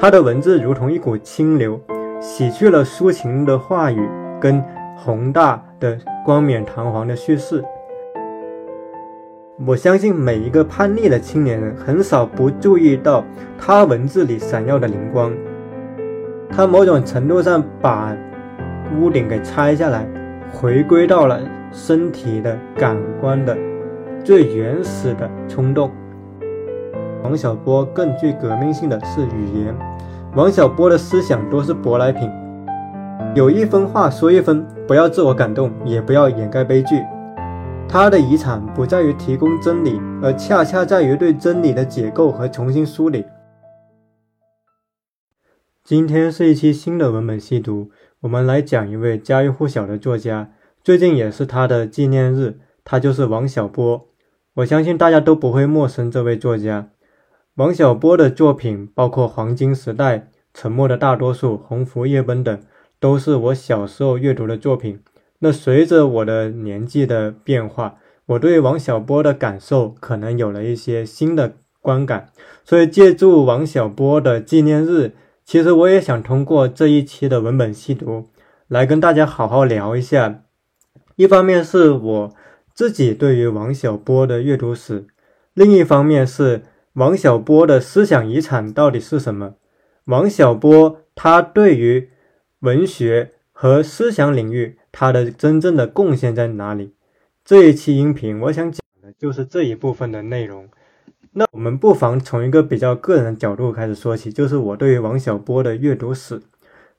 他的文字如同一股清流，洗去了抒情的话语跟宏大的冠冕堂皇的叙事。我相信每一个叛逆的青年人，很少不注意到他文字里闪耀的灵光。他某种程度上把屋顶给拆下来，回归到了身体的感官的最原始的冲动。王小波更具革命性的是语言。王小波的思想多是舶来品，有一分话说一分，不要自我感动，也不要掩盖悲剧。他的遗产不在于提供真理，而恰恰在于对真理的解构和重新梳理。今天是一期新的文本细读，我们来讲一位家喻户晓的作家，最近也是他的纪念日，他就是王小波。我相信大家都不会陌生这位作家。王小波的作品包括《黄金时代》《沉默的大多数》《鸿福夜奔》等，都是我小时候阅读的作品。那随着我的年纪的变化，我对王小波的感受可能有了一些新的观感，所以借助王小波的纪念日，其实我也想通过这一期的文本细读，来跟大家好好聊一下。一方面是我自己对于王小波的阅读史，另一方面是王小波的思想遗产到底是什么？王小波他对于文学和思想领域。他的真正的贡献在哪里？这一期音频我想讲的就是这一部分的内容。那我们不妨从一个比较个人的角度开始说起，就是我对于王小波的阅读史。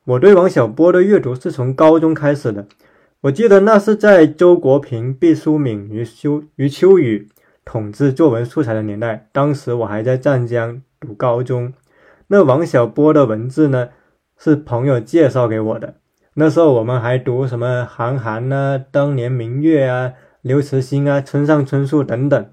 我对王小波的阅读是从高中开始的。我记得那是在周国平、毕淑敏、余秋余秋雨统治作文素材的年代，当时我还在湛江读高中。那王小波的文字呢，是朋友介绍给我的。那时候我们还读什么韩寒呐、当年明月啊、刘慈欣啊、村上春树等等。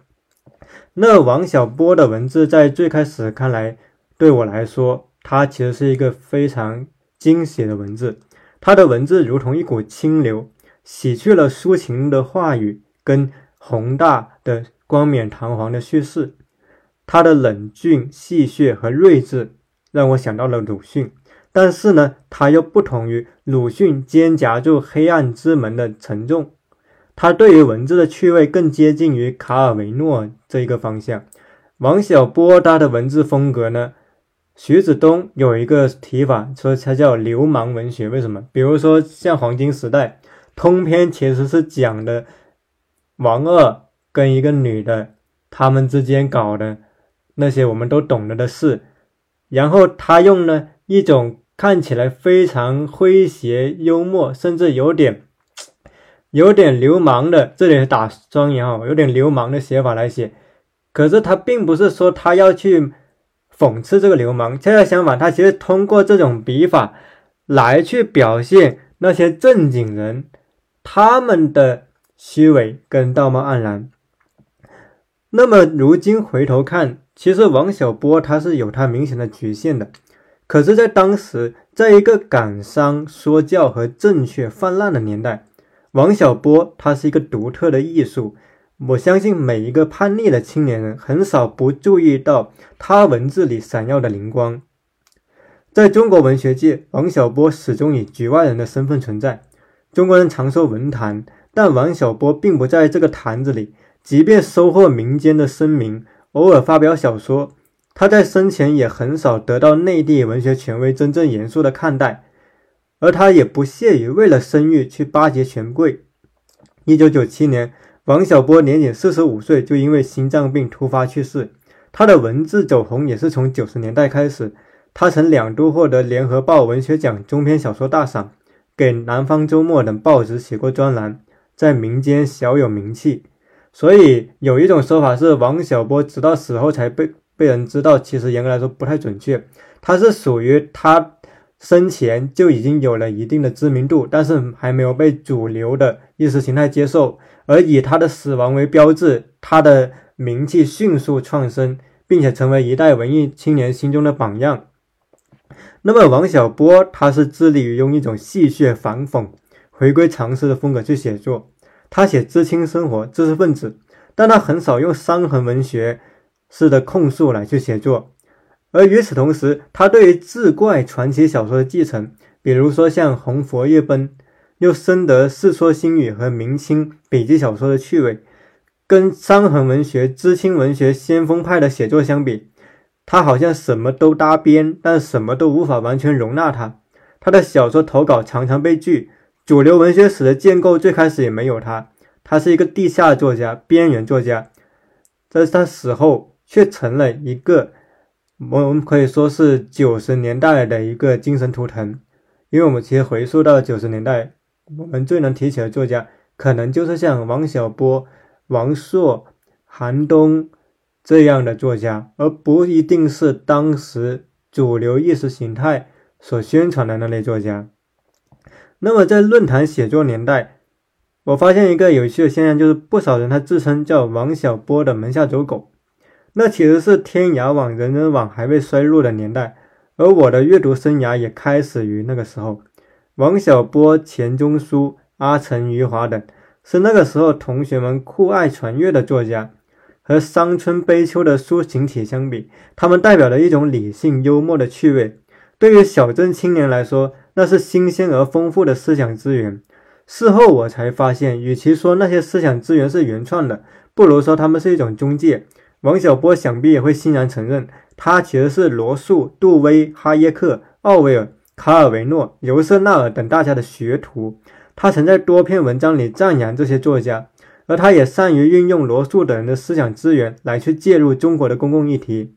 那王小波的文字在最开始看来，对我来说，他其实是一个非常惊喜的文字。他的文字如同一股清流，洗去了抒情的话语跟宏大的冠冕堂皇的叙事。他的冷峻、戏谑和睿智，让我想到了鲁迅。但是呢，他又不同于鲁迅肩夹住黑暗之门的沉重，他对于文字的趣味更接近于卡尔维诺这一个方向。王小波他的文字风格呢，徐子东有一个提法说他叫流氓文学，为什么？比如说像《黄金时代》，通篇其实是讲的王二跟一个女的他们之间搞的那些我们都懂得的事，然后他用呢一种。看起来非常诙谐幽默，甚至有点 有点流氓的，这里打双引号，有点流氓的写法来写。可是他并不是说他要去讽刺这个流氓，恰恰相反，他其实通过这种笔法来去表现那些正经人他们的虚伪跟道貌岸然。那么如今回头看，其实王小波他是有他明显的局限的。可是，在当时，在一个感伤、说教和正确泛滥的年代，王小波他是一个独特的艺术。我相信每一个叛逆的青年人，很少不注意到他文字里闪耀的灵光。在中国文学界，王小波始终以局外人的身份存在。中国人常说文坛，但王小波并不在这个坛子里。即便收获民间的声名，偶尔发表小说。他在生前也很少得到内地文学权威真正严肃的看待，而他也不屑于为了声誉去巴结权贵。一九九七年，王小波年仅四十五岁就因为心脏病突发去世。他的文字走红也是从九十年代开始，他曾两度获得联合报文学奖中篇小说大赏，给南方周末等报纸写过专栏，在民间小有名气。所以有一种说法是，王小波直到死后才被。被人知道，其实严格来说不太准确。他是属于他生前就已经有了一定的知名度，但是还没有被主流的意识形态接受，而以他的死亡为标志，他的名气迅速创生，并且成为一代文艺青年心中的榜样。那么王小波，他是致力于用一种戏谑反讽、回归常识的风格去写作。他写知青生活、知识分子，但他很少用伤痕文学。式的控诉来去写作，而与此同时，他对于志怪传奇小说的继承，比如说像《红佛夜奔》，又深得《世说新语》和明清笔记小说的趣味。跟伤痕文学、知青文学先锋派的写作相比，他好像什么都搭边，但什么都无法完全容纳他。他的小说投稿常常被拒，主流文学史的建构最开始也没有他。他是一个地下作家、边缘作家，在他死后却成了一个。我们可以说是九十年代的一个精神图腾，因为我们其实回溯到九十年代，我们最能提起的作家，可能就是像王小波、王朔、韩东这样的作家，而不一定是当时主流意识形态所宣传的那类作家。那么在论坛写作年代，我发现一个有趣的现象，就是不少人他自称叫王小波的门下走狗。那其实是天涯网、人人网还未衰落的年代，而我的阅读生涯也开始于那个时候。王小波、钱钟书、阿城余华等，是那个时候同学们酷爱传阅的作家。和伤春悲秋的抒情体相比，他们代表了一种理性幽默的趣味。对于小镇青年来说，那是新鲜而丰富的思想资源。事后我才发现，与其说那些思想资源是原创的，不如说他们是一种中介。王小波想必也会欣然承认，他其实是罗素、杜威、哈耶克、奥威尔、卡尔维诺、尤瑟纳尔等大家的学徒。他曾在多篇文章里赞扬这些作家，而他也善于运用罗素等人的思想资源来去介入中国的公共议题。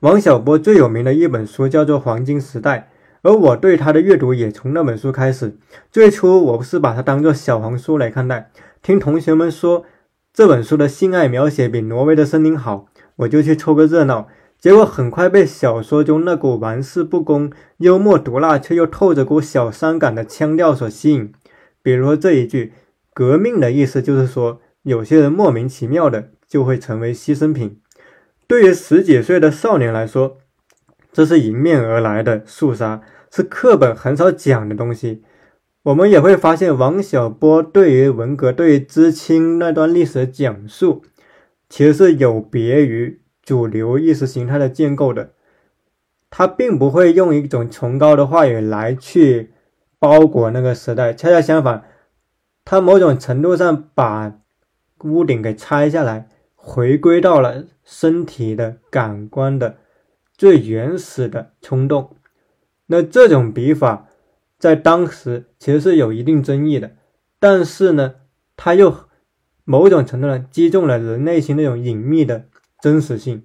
王小波最有名的一本书叫做《黄金时代》，而我对他的阅读也从那本书开始。最初我不是把它当做小黄书来看待，听同学们说。这本书的性爱描写比挪威的森林好，我就去凑个热闹。结果很快被小说中那股玩世不恭、幽默毒辣却又透着股小伤感的腔调所吸引。比如这一句“革命”的意思，就是说有些人莫名其妙的就会成为牺牲品。对于十几岁的少年来说，这是迎面而来的肃杀，是课本很少讲的东西。我们也会发现，王小波对于文革、对于知青那段历史的讲述，其实是有别于主流意识形态的建构的。他并不会用一种崇高的话语来去包裹那个时代，恰恰相反，他某种程度上把屋顶给拆下来，回归到了身体的感官的最原始的冲动。那这种笔法。在当时其实是有一定争议的，但是呢，它又某种程度上击中了人内心那种隐秘的真实性。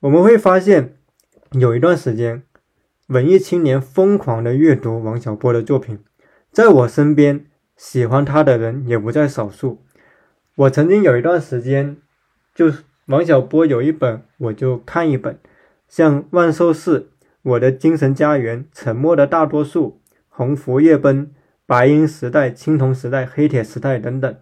我们会发现，有一段时间，文艺青年疯狂的阅读王小波的作品，在我身边喜欢他的人也不在少数。我曾经有一段时间，就是王小波有一本我就看一本，像万寿寺。我的精神家园，沉默的大多数，红拂夜奔，白银时代，青铜时代，黑铁时代等等。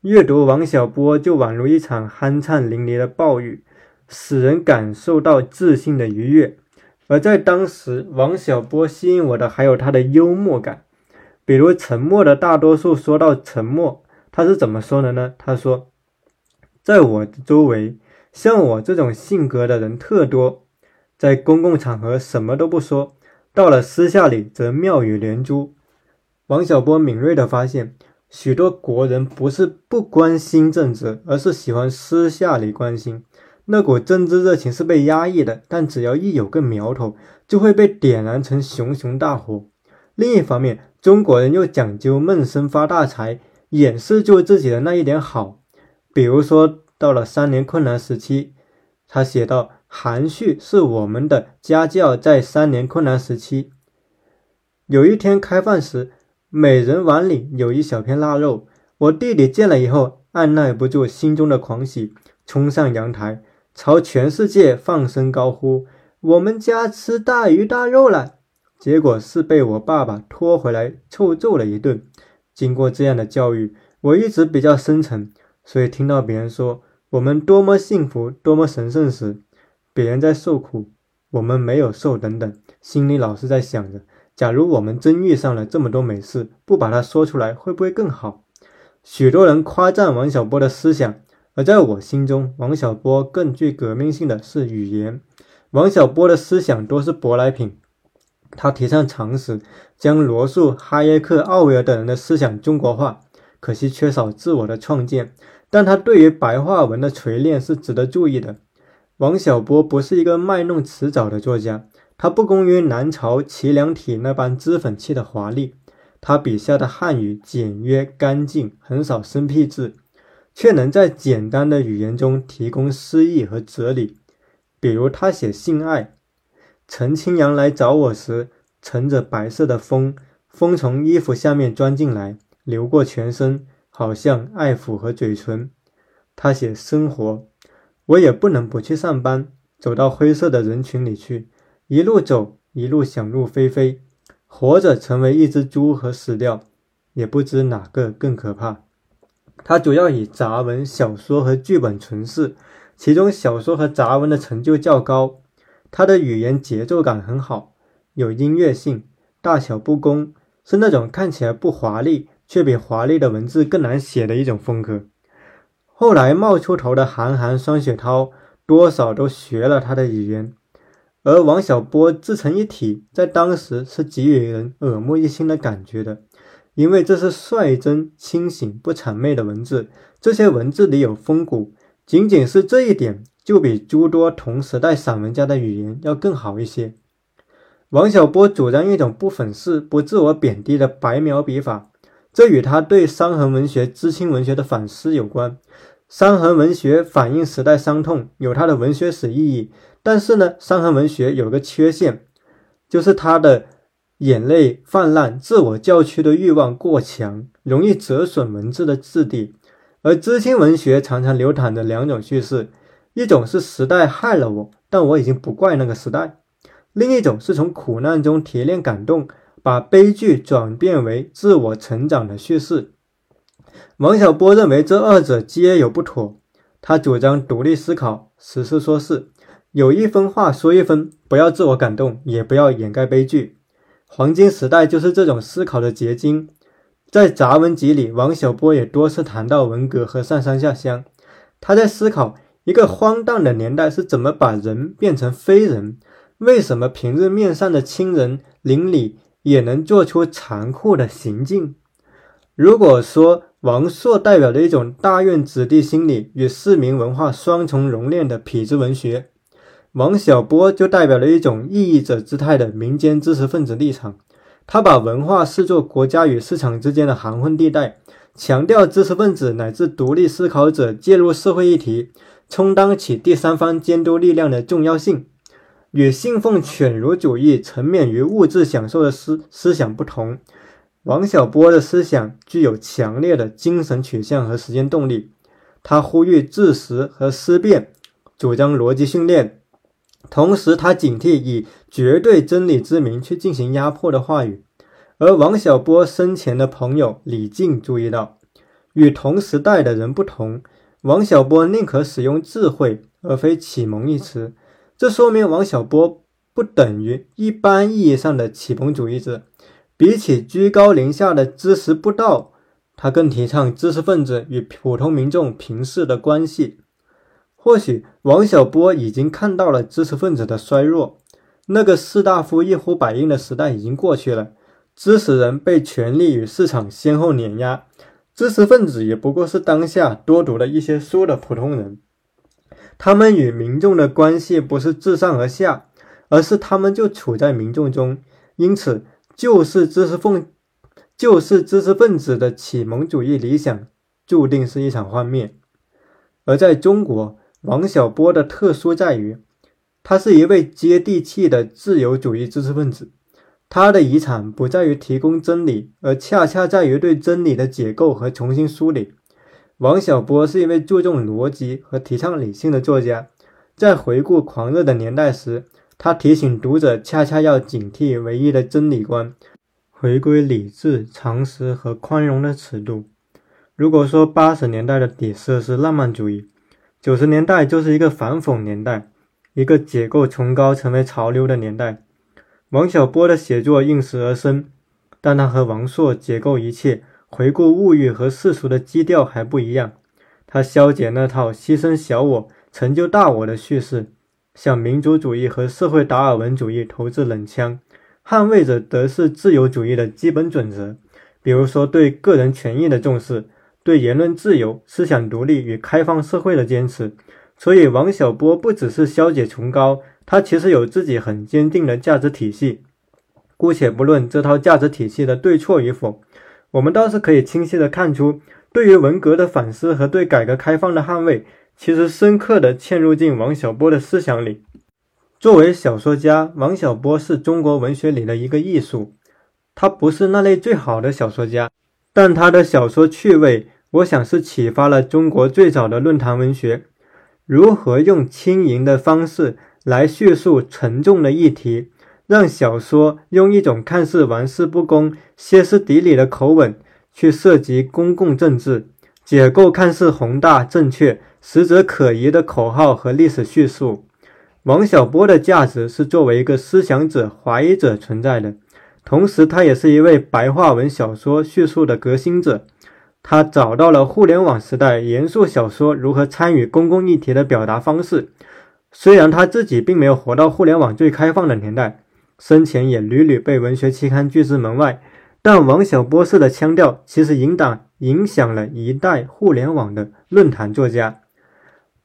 阅读王小波就宛如一场酣畅淋漓的暴雨，使人感受到自信的愉悦。而在当时，王小波吸引我的还有他的幽默感。比如《沉默的大多数》说到沉默，他是怎么说的呢？他说：“在我的周围，像我这种性格的人特多。”在公共场合什么都不说，到了私下里则妙语连珠。王小波敏锐地发现，许多国人不是不关心政治，而是喜欢私下里关心。那股政治热情是被压抑的，但只要一有个苗头，就会被点燃成熊熊大火。另一方面，中国人又讲究闷声发大财，掩饰住自己的那一点好。比如说，到了三年困难时期，他写道。含蓄是我们的家教，在三年困难时期，有一天开饭时，每人碗里有一小片腊肉。我弟弟见了以后，按耐不住心中的狂喜，冲上阳台，朝全世界放声高呼：“我们家吃大鱼大肉了！”结果是被我爸爸拖回来臭揍了一顿。经过这样的教育，我一直比较深沉，所以听到别人说我们多么幸福、多么神圣时，别人在受苦，我们没有受，等等，心里老是在想着：假如我们真遇上了这么多美事，不把它说出来，会不会更好？许多人夸赞王小波的思想，而在我心中，王小波更具革命性的是语言。王小波的思想多是舶来品，他提倡常识，将罗素、哈耶克、奥威尔等人的思想中国化，可惜缺少自我的创建。但他对于白话文的锤炼是值得注意的。王小波不是一个卖弄辞藻的作家，他不工于南朝齐梁体那般脂粉气的华丽。他笔下的汉语简约干净，很少生僻字，却能在简单的语言中提供诗意和哲理。比如他写性爱：“陈清扬来找我时，乘着白色的风，风从衣服下面钻进来，流过全身，好像爱抚和嘴唇。”他写生活：“我也不能不去上班，走到灰色的人群里去，一路走，一路想入非非。”活着成为一只猪和死掉，也不知哪个更可怕。他主要以杂文、小说和剧本存世，其中小说和杂文的成就较高。他的语言节奏感很好，有音乐性，大小不公，是那种看起来不华丽却比华丽的文字更难写的一种风格。后来冒出头的韩寒、双雪涛，多少都学了他的语言。而王小波自成一体，在当时是给予人耳目一新的感觉的，因为这是率真、清醒、不谄媚的文字，这些文字里有风骨，仅仅是这一点就比诸多同时代散文家的语言要更好一些。王小波主张一种不粉饰、不自我贬低的白描笔法，这与他对伤痕文学、知青文学的反思有关。伤痕文学反映时代伤痛，有它的文学史意义。但是呢，伤痕文学有个缺陷，就是它的眼泪泛滥、自我教屈的欲望过强，容易折损文字的质地。而知青文学常常流淌着两种叙事：一种是时代害了我，但我已经不怪那个时代；另一种是从苦难中提炼感动，把悲剧转变为自我成长的叙事。王小波认为这二者皆有不妥，他主张独立思考，实事说事。有一分话说一分，不要自我感动，也不要掩盖悲剧。黄金时代就是这种思考的结晶。在杂文集里，王小波也多次谈到文革和上山下乡。他在思考一个荒诞的年代是怎么把人变成非人，为什么平日面上的亲人邻里也能做出残酷的行径？如果说王朔代表着一种大院子弟心理与市民文化双重熔炼的痞子文学。王小波就代表了一种异议者姿态的民间知识分子立场，他把文化视作国家与市场之间的含混地带，强调知识分子乃至独立思考者介入社会议题，充当起第三方监督力量的重要性。与信奉犬儒主义、沉湎于物质享受的思思想不同，王小波的思想具有强烈的精神取向和实践动力。他呼吁自识和思辨，主张逻辑训练。同时，他警惕以绝对真理之名去进行压迫的话语。而王小波生前的朋友李静注意到，与同时代的人不同，王小波宁可使用智慧而非启蒙一词。这说明王小波不等于一般意义上的启蒙主义者。比起居高临下的知识不道，他更提倡知识分子与普通民众平视的关系。或许王小波已经看到了知识分子的衰弱，那个士大夫一呼百应的时代已经过去了，知识人被权力与市场先后碾压，知识分子也不过是当下多读了一些书的普通人，他们与民众的关系不是自上而下，而是他们就处在民众中，因此就是知识分就是知识分子的启蒙主义理想注定是一场幻灭，而在中国。王小波的特殊在于，他是一位接地气的自由主义知识分子。他的遗产不在于提供真理，而恰恰在于对真理的解构和重新梳理。王小波是一位注重逻辑和提倡理性的作家。在回顾狂热的年代时，他提醒读者，恰恰要警惕唯一的真理观，回归理智、常识和宽容的尺度。如果说八十年代的底色是浪漫主义，九十年代就是一个反讽年代，一个解构崇高成为潮流的年代。王小波的写作应时而生，但他和王朔解构一切、回顾物欲和世俗的基调还不一样。他消解那套牺牲小我、成就大我的叙事，向民主主义和社会达尔文主义投掷冷枪，捍卫者则是自由主义的基本准则，比如说对个人权益的重视，对言论自由、思想独立与开放社会的坚持。所以，王小波不只是消解崇高，他其实有自己很坚定的价值体系。姑且不论这套价值体系的对错与否，我们倒是可以清晰地看出，对于文革的反思和对改革开放的捍卫。其实深刻地嵌入进王小波的思想里。作为小说家，王小波是中国文学里的一个艺术。他不是那类最好的小说家，但他的小说趣味，我想是启发了中国最早的论坛文学。如何用轻盈的方式来叙述沉重的议题，让小说用一种看似玩世不恭、歇斯底里的口吻去涉及公共政治，解构看似宏大正确。实则可疑的口号和历史叙述，王小波的价值是作为一个思想者、怀疑者存在的。同时，他也是一位白话文小说叙述的革新者。他找到了互联网时代严肃小说如何参与公共议题的表达方式。虽然他自己并没有活到互联网最开放的年代，生前也屡屡被文学期刊拒之门外，但王小波式的腔调其实引导影响了一代互联网的论坛作家。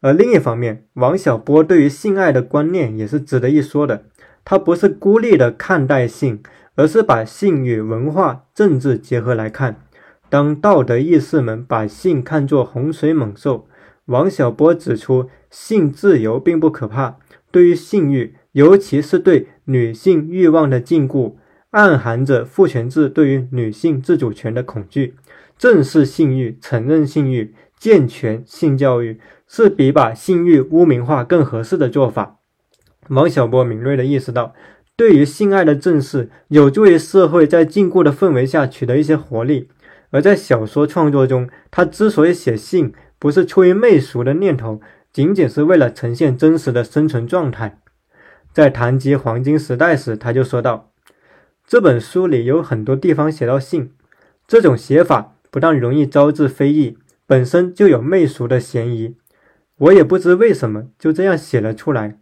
而另一方面，王小波对于性爱的观念也是值得一说的。他不是孤立的看待性，而是把性与文化、政治结合来看。当道德意识们把性看作洪水猛兽，王小波指出，性自由并不可怕。对于性欲，尤其是对女性欲望的禁锢，暗含着父权制对于女性自主权的恐惧。正视性欲，承认性欲，健全性教育。是比把性欲污名化更合适的做法。王小波敏锐地意识到，对于性爱的正视，有助于社会在禁锢的氛围下取得一些活力。而在小说创作中，他之所以写性，不是出于媚俗的念头，仅仅是为了呈现真实的生存状态。在谈及黄金时代时，他就说道：“这本书里有很多地方写到性，这种写法不但容易招致非议，本身就有媚俗的嫌疑。”我也不知为什么就这样写了出来。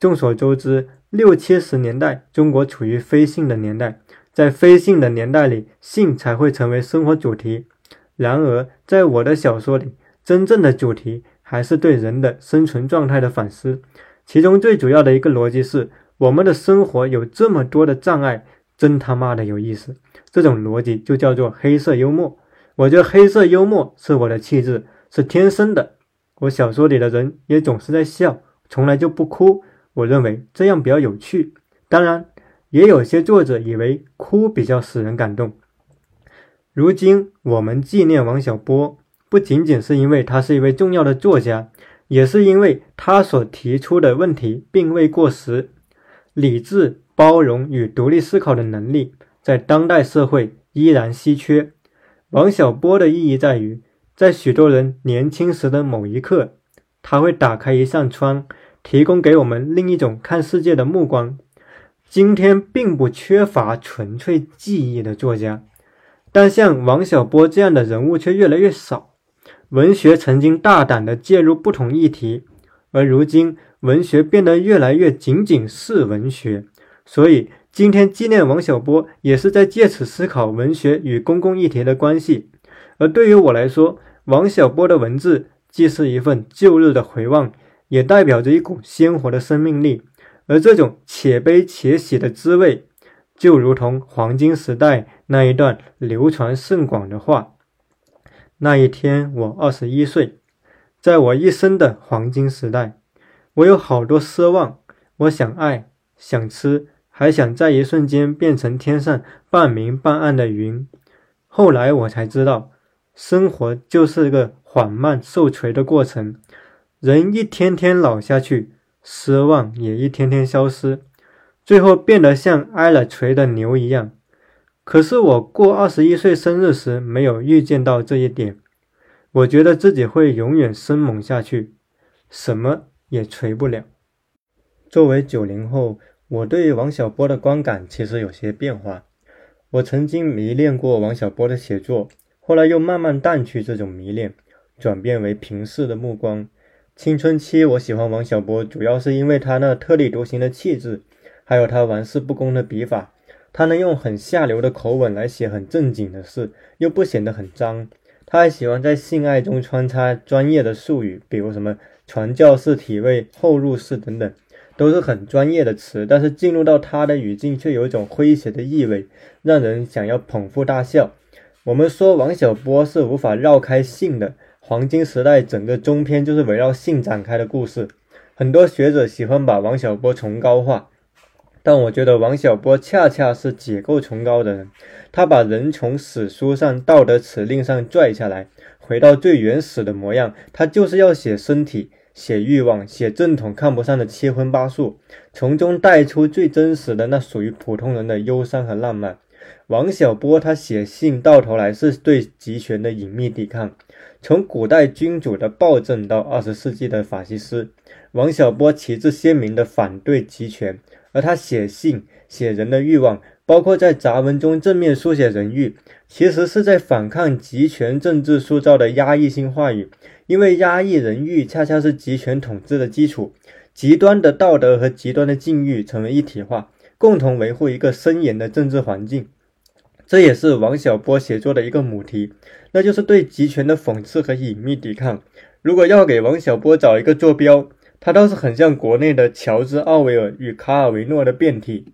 众所周知，六七十年代中国处于非性的年代，在非性的年代里，性才会成为生活主题。然而，在我的小说里，真正的主题还是对人的生存状态的反思。其中最主要的一个逻辑是：我们的生活有这么多的障碍，真他妈的有意思。这种逻辑就叫做黑色幽默。我觉得黑色幽默是我的气质，是天生的。我小说里的人也总是在笑，从来就不哭。我认为这样比较有趣。当然，也有些作者以为哭比较使人感动。如今我们纪念王小波，不仅仅是因为他是一位重要的作家，也是因为他所提出的问题并未过时。理智、包容与独立思考的能力在当代社会依然稀缺。王小波的意义在于。在许多人年轻时的某一刻，他会打开一扇窗，提供给我们另一种看世界的目光。今天并不缺乏纯粹记忆的作家，但像王小波这样的人物却越来越少。文学曾经大胆地介入不同议题，而如今文学变得越来越仅仅是文学。所以，今天纪念王小波，也是在借此思考文学与公共议题的关系。而对于我来说，王小波的文字既是一份旧日的回望，也代表着一股鲜活的生命力。而这种且悲且喜的滋味，就如同黄金时代那一段流传甚广的话：“那一天我二十一岁，在我一生的黄金时代，我有好多奢望，我想爱，想吃，还想在一瞬间变成天上半明半暗的云。后来我才知道。”生活就是一个缓慢受锤的过程，人一天天老下去，奢望也一天天消失，最后变得像挨了锤的牛一样。可是我过二十一岁生日时没有预见到这一点，我觉得自己会永远生猛下去，什么也锤不了。作为九零后，我对王小波的观感其实有些变化。我曾经迷恋过王小波的写作。后来又慢慢淡去这种迷恋，转变为平视的目光。青春期我喜欢王小波，主要是因为他那特立独行的气质，还有他玩世不恭的笔法。他能用很下流的口吻来写很正经的事，又不显得很脏。他还喜欢在性爱中穿插专业的术语，比如什么传教士体位、后入式等等，都是很专业的词。但是进入到他的语境，却有一种诙谐的意味，让人想要捧腹大笑。我们说王小波是无法绕开性的。黄金时代整个中篇就是围绕性展开的故事，很多学者喜欢把王小波崇高化，但我觉得王小波恰恰是解构崇高的人，他把人从史书上道德指令上拽下来，回到最原始的模样，他就是要写身体、写欲望、写正统看不上的七荤八素，从中带出最真实的那属于普通人的忧伤和浪漫。王小波他写信到头来是对集权的隐秘抵抗。从古代君主的暴政到二十世纪的法西斯，王小波旗帜鲜明地反对集权，而他写信写人的欲望，包括在杂文中正面书写人欲，其实是在反抗集权政治塑造的压抑性话语，因为压抑人欲恰恰是集权统治的基础，极端的道德和极端的境遇成为一体化，共同维护一个森严的政治环境。这也是王小波写作的一个母题，那就是对集权的讽刺和隐秘抵抗。如果要给王小波找一个坐标，他倒是很像国内的乔治·奥威尔与卡尔维诺的变体。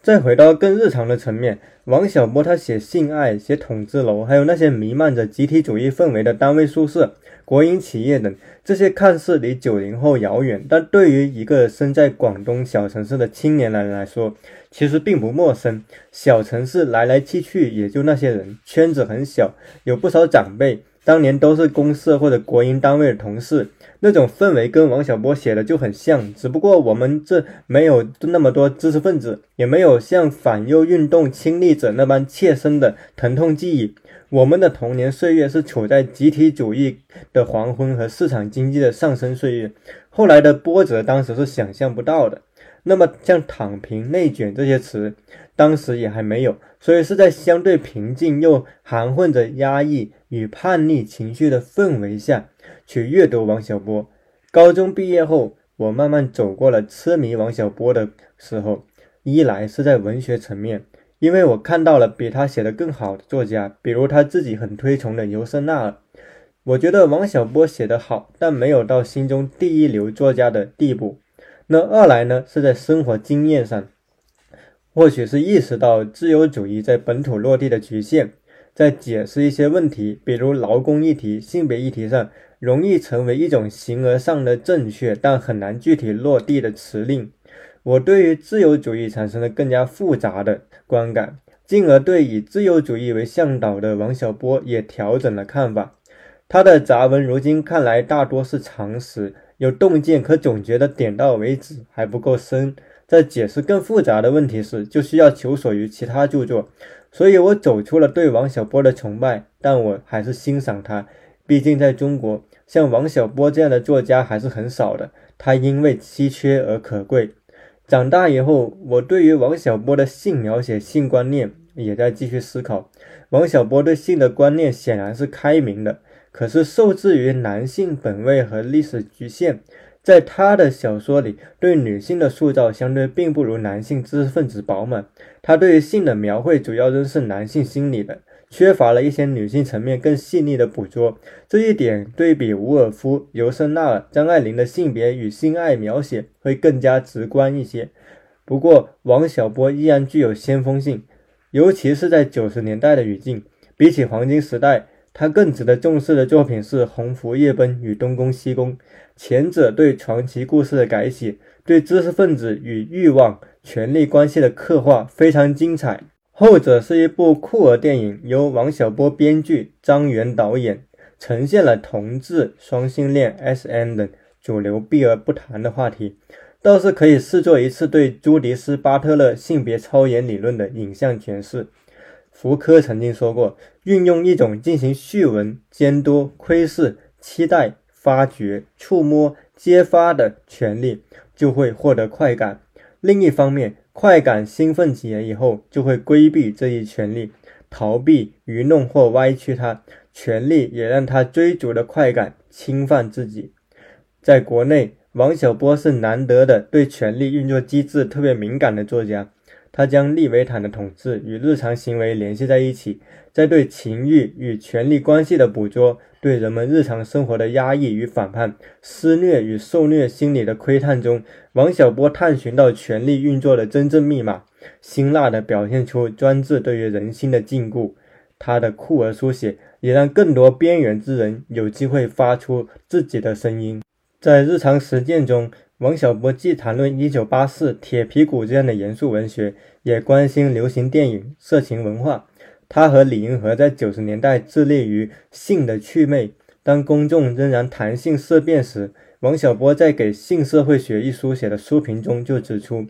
再回到更日常的层面，王小波他写性爱、写统治楼，还有那些弥漫着集体主义氛围的单位宿舍、国营企业等，这些看似离九零后遥远，但对于一个身在广东小城市的青年人来说，其实并不陌生。小城市来来去去也就那些人，圈子很小，有不少长辈，当年都是公社或者国营单位的同事。那种氛围跟王小波写的就很像，只不过我们这没有那么多知识分子，也没有像反右运动亲历者那般切身的疼痛记忆。我们的童年岁月是处在集体主义的黄昏和市场经济的上升岁月，后来的波折当时是想象不到的。那么像躺平、内卷这些词，当时也还没有，所以是在相对平静又含混着压抑与叛逆情绪的氛围下。去阅读王小波。高中毕业后，我慢慢走过了痴迷王小波的时候。一来是在文学层面，因为我看到了比他写的更好的作家，比如他自己很推崇的尤瑟纳尔。我觉得王小波写得好，但没有到心中第一流作家的地步。那二来呢，是在生活经验上，或许是意识到自由主义在本土落地的局限，在解释一些问题，比如劳工议题、性别议题上。容易成为一种形而上的正确，但很难具体落地的辞令。我对于自由主义产生了更加复杂的观感，进而对以自由主义为向导的王小波也调整了看法。他的杂文如今看来大多是常识，有洞见，可总觉得点到为止，还不够深。在解释更复杂的问题时，就需要求索于其他著作。所以我走出了对王小波的崇拜，但我还是欣赏他。毕竟，在中国，像王小波这样的作家还是很少的。他因为稀缺而可贵。长大以后，我对于王小波的性描写、性观念也在继续思考。王小波对性的观念显然是开明的，可是受制于男性本位和历史局限，在他的小说里，对女性的塑造相对并不如男性知识分子饱满。他对于性的描绘主要仍是男性心理的。缺乏了一些女性层面更细腻的捕捉，这一点对比伍尔夫、尤瑟纳尔、张爱玲的性别与性爱描写会更加直观一些。不过，王小波依然具有先锋性，尤其是在九十年代的语境。比起黄金时代，他更值得重视的作品是《鸿福夜奔》与《东宫西宫》，前者对传奇故事的改写，对知识分子与欲望、权力关系的刻画非常精彩。后者是一部酷儿电影，由王小波编剧，张元导演，呈现了同志、双性恋、S.N 等主流避而不谈的话题，倒是可以视作一次对朱迪斯·巴特勒性别超演理论的影像诠释。福柯曾经说过，运用一种进行序文、监督、窥视、期待、发掘、触摸、揭发的权利，就会获得快感。另一方面，快感兴奋起来以后，就会规避这一权利，逃避、愚弄或歪曲它。权利也让他追逐的快感侵犯自己。在国内，王小波是难得的对权力运作机制特别敏感的作家。他将利维坦的统治与日常行为联系在一起，在对情欲与权力关系的捕捉、对人们日常生活的压抑与反叛、施虐与受虐心理的窥探中，王小波探寻到权力运作的真正密码，辛辣地表现出专制对于人心的禁锢。他的酷儿书写也让更多边缘之人有机会发出自己的声音。在日常实践中，王小波既谈论《一九八四》《铁皮鼓》这样的严肃文学，也关心流行电影、色情文化。他和李银河在九十年代致力于性的祛魅。当公众仍然谈性色变时，王小波在给《性社会学》一书写的书评中就指出：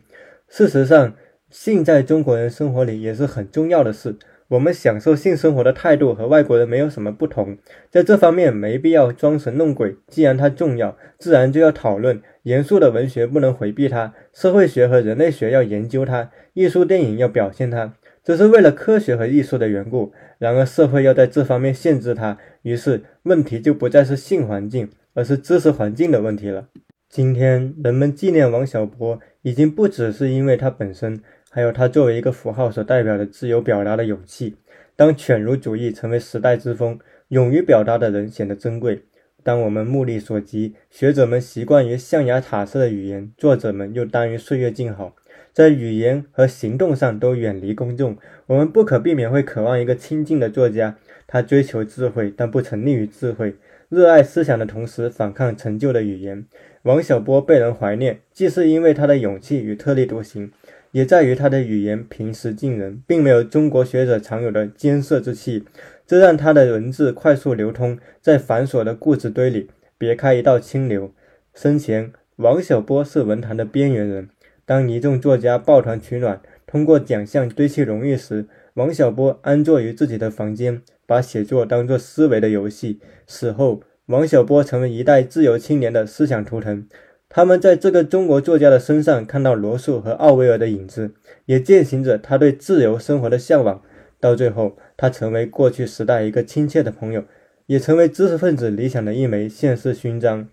事实上，性在中国人生活里也是很重要的事。我们享受性生活的态度和外国人没有什么不同，在这方面没必要装神弄鬼。既然它重要，自然就要讨论。严肃的文学不能回避它，社会学和人类学要研究它，艺术电影要表现它，这是为了科学和艺术的缘故。然而，社会要在这方面限制它，于是问题就不再是性环境，而是知识环境的问题了。今天，人们纪念王小波，已经不只是因为他本身。还有他作为一个符号所代表的自由表达的勇气。当犬儒主义成为时代之风，勇于表达的人显得珍贵。当我们目力所及，学者们习惯于象牙塔式的语言，作者们又耽于岁月静好，在语言和行动上都远离公众。我们不可避免会渴望一个亲近的作家，他追求智慧，但不沉溺于智慧，热爱思想的同时反抗陈旧的语言。王小波被人怀念，既是因为他的勇气与特立独行。也在于他的语言平实近人，并没有中国学者常有的艰涩之气，这让他的文字快速流通，在繁琐的故事堆里别开一道清流。生前，王小波是文坛的边缘人。当一众作家抱团取暖，通过奖项堆砌荣誉时，王小波安坐于自己的房间，把写作当作思维的游戏。死后，王小波成为一代自由青年的思想图腾。他们在这个中国作家的身上看到罗素和奥威尔的影子，也践行着他对自由生活的向往。到最后，他成为过去时代一个亲切的朋友，也成为知识分子理想的一枚现世勋章。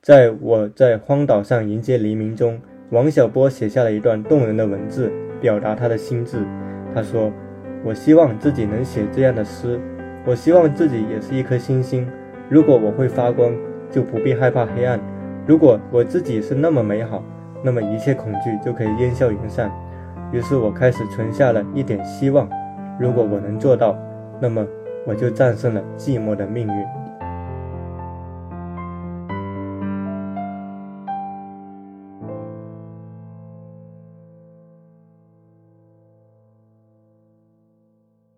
在我在荒岛上迎接黎明中，王小波写下了一段动人的文字，表达他的心智。他说：“我希望自己能写这样的诗，我希望自己也是一颗星星。如果我会发光，就不必害怕黑暗。”如果我自己是那么美好，那么一切恐惧就可以烟消云散。于是我开始存下了一点希望。如果我能做到，那么我就战胜了寂寞的命运。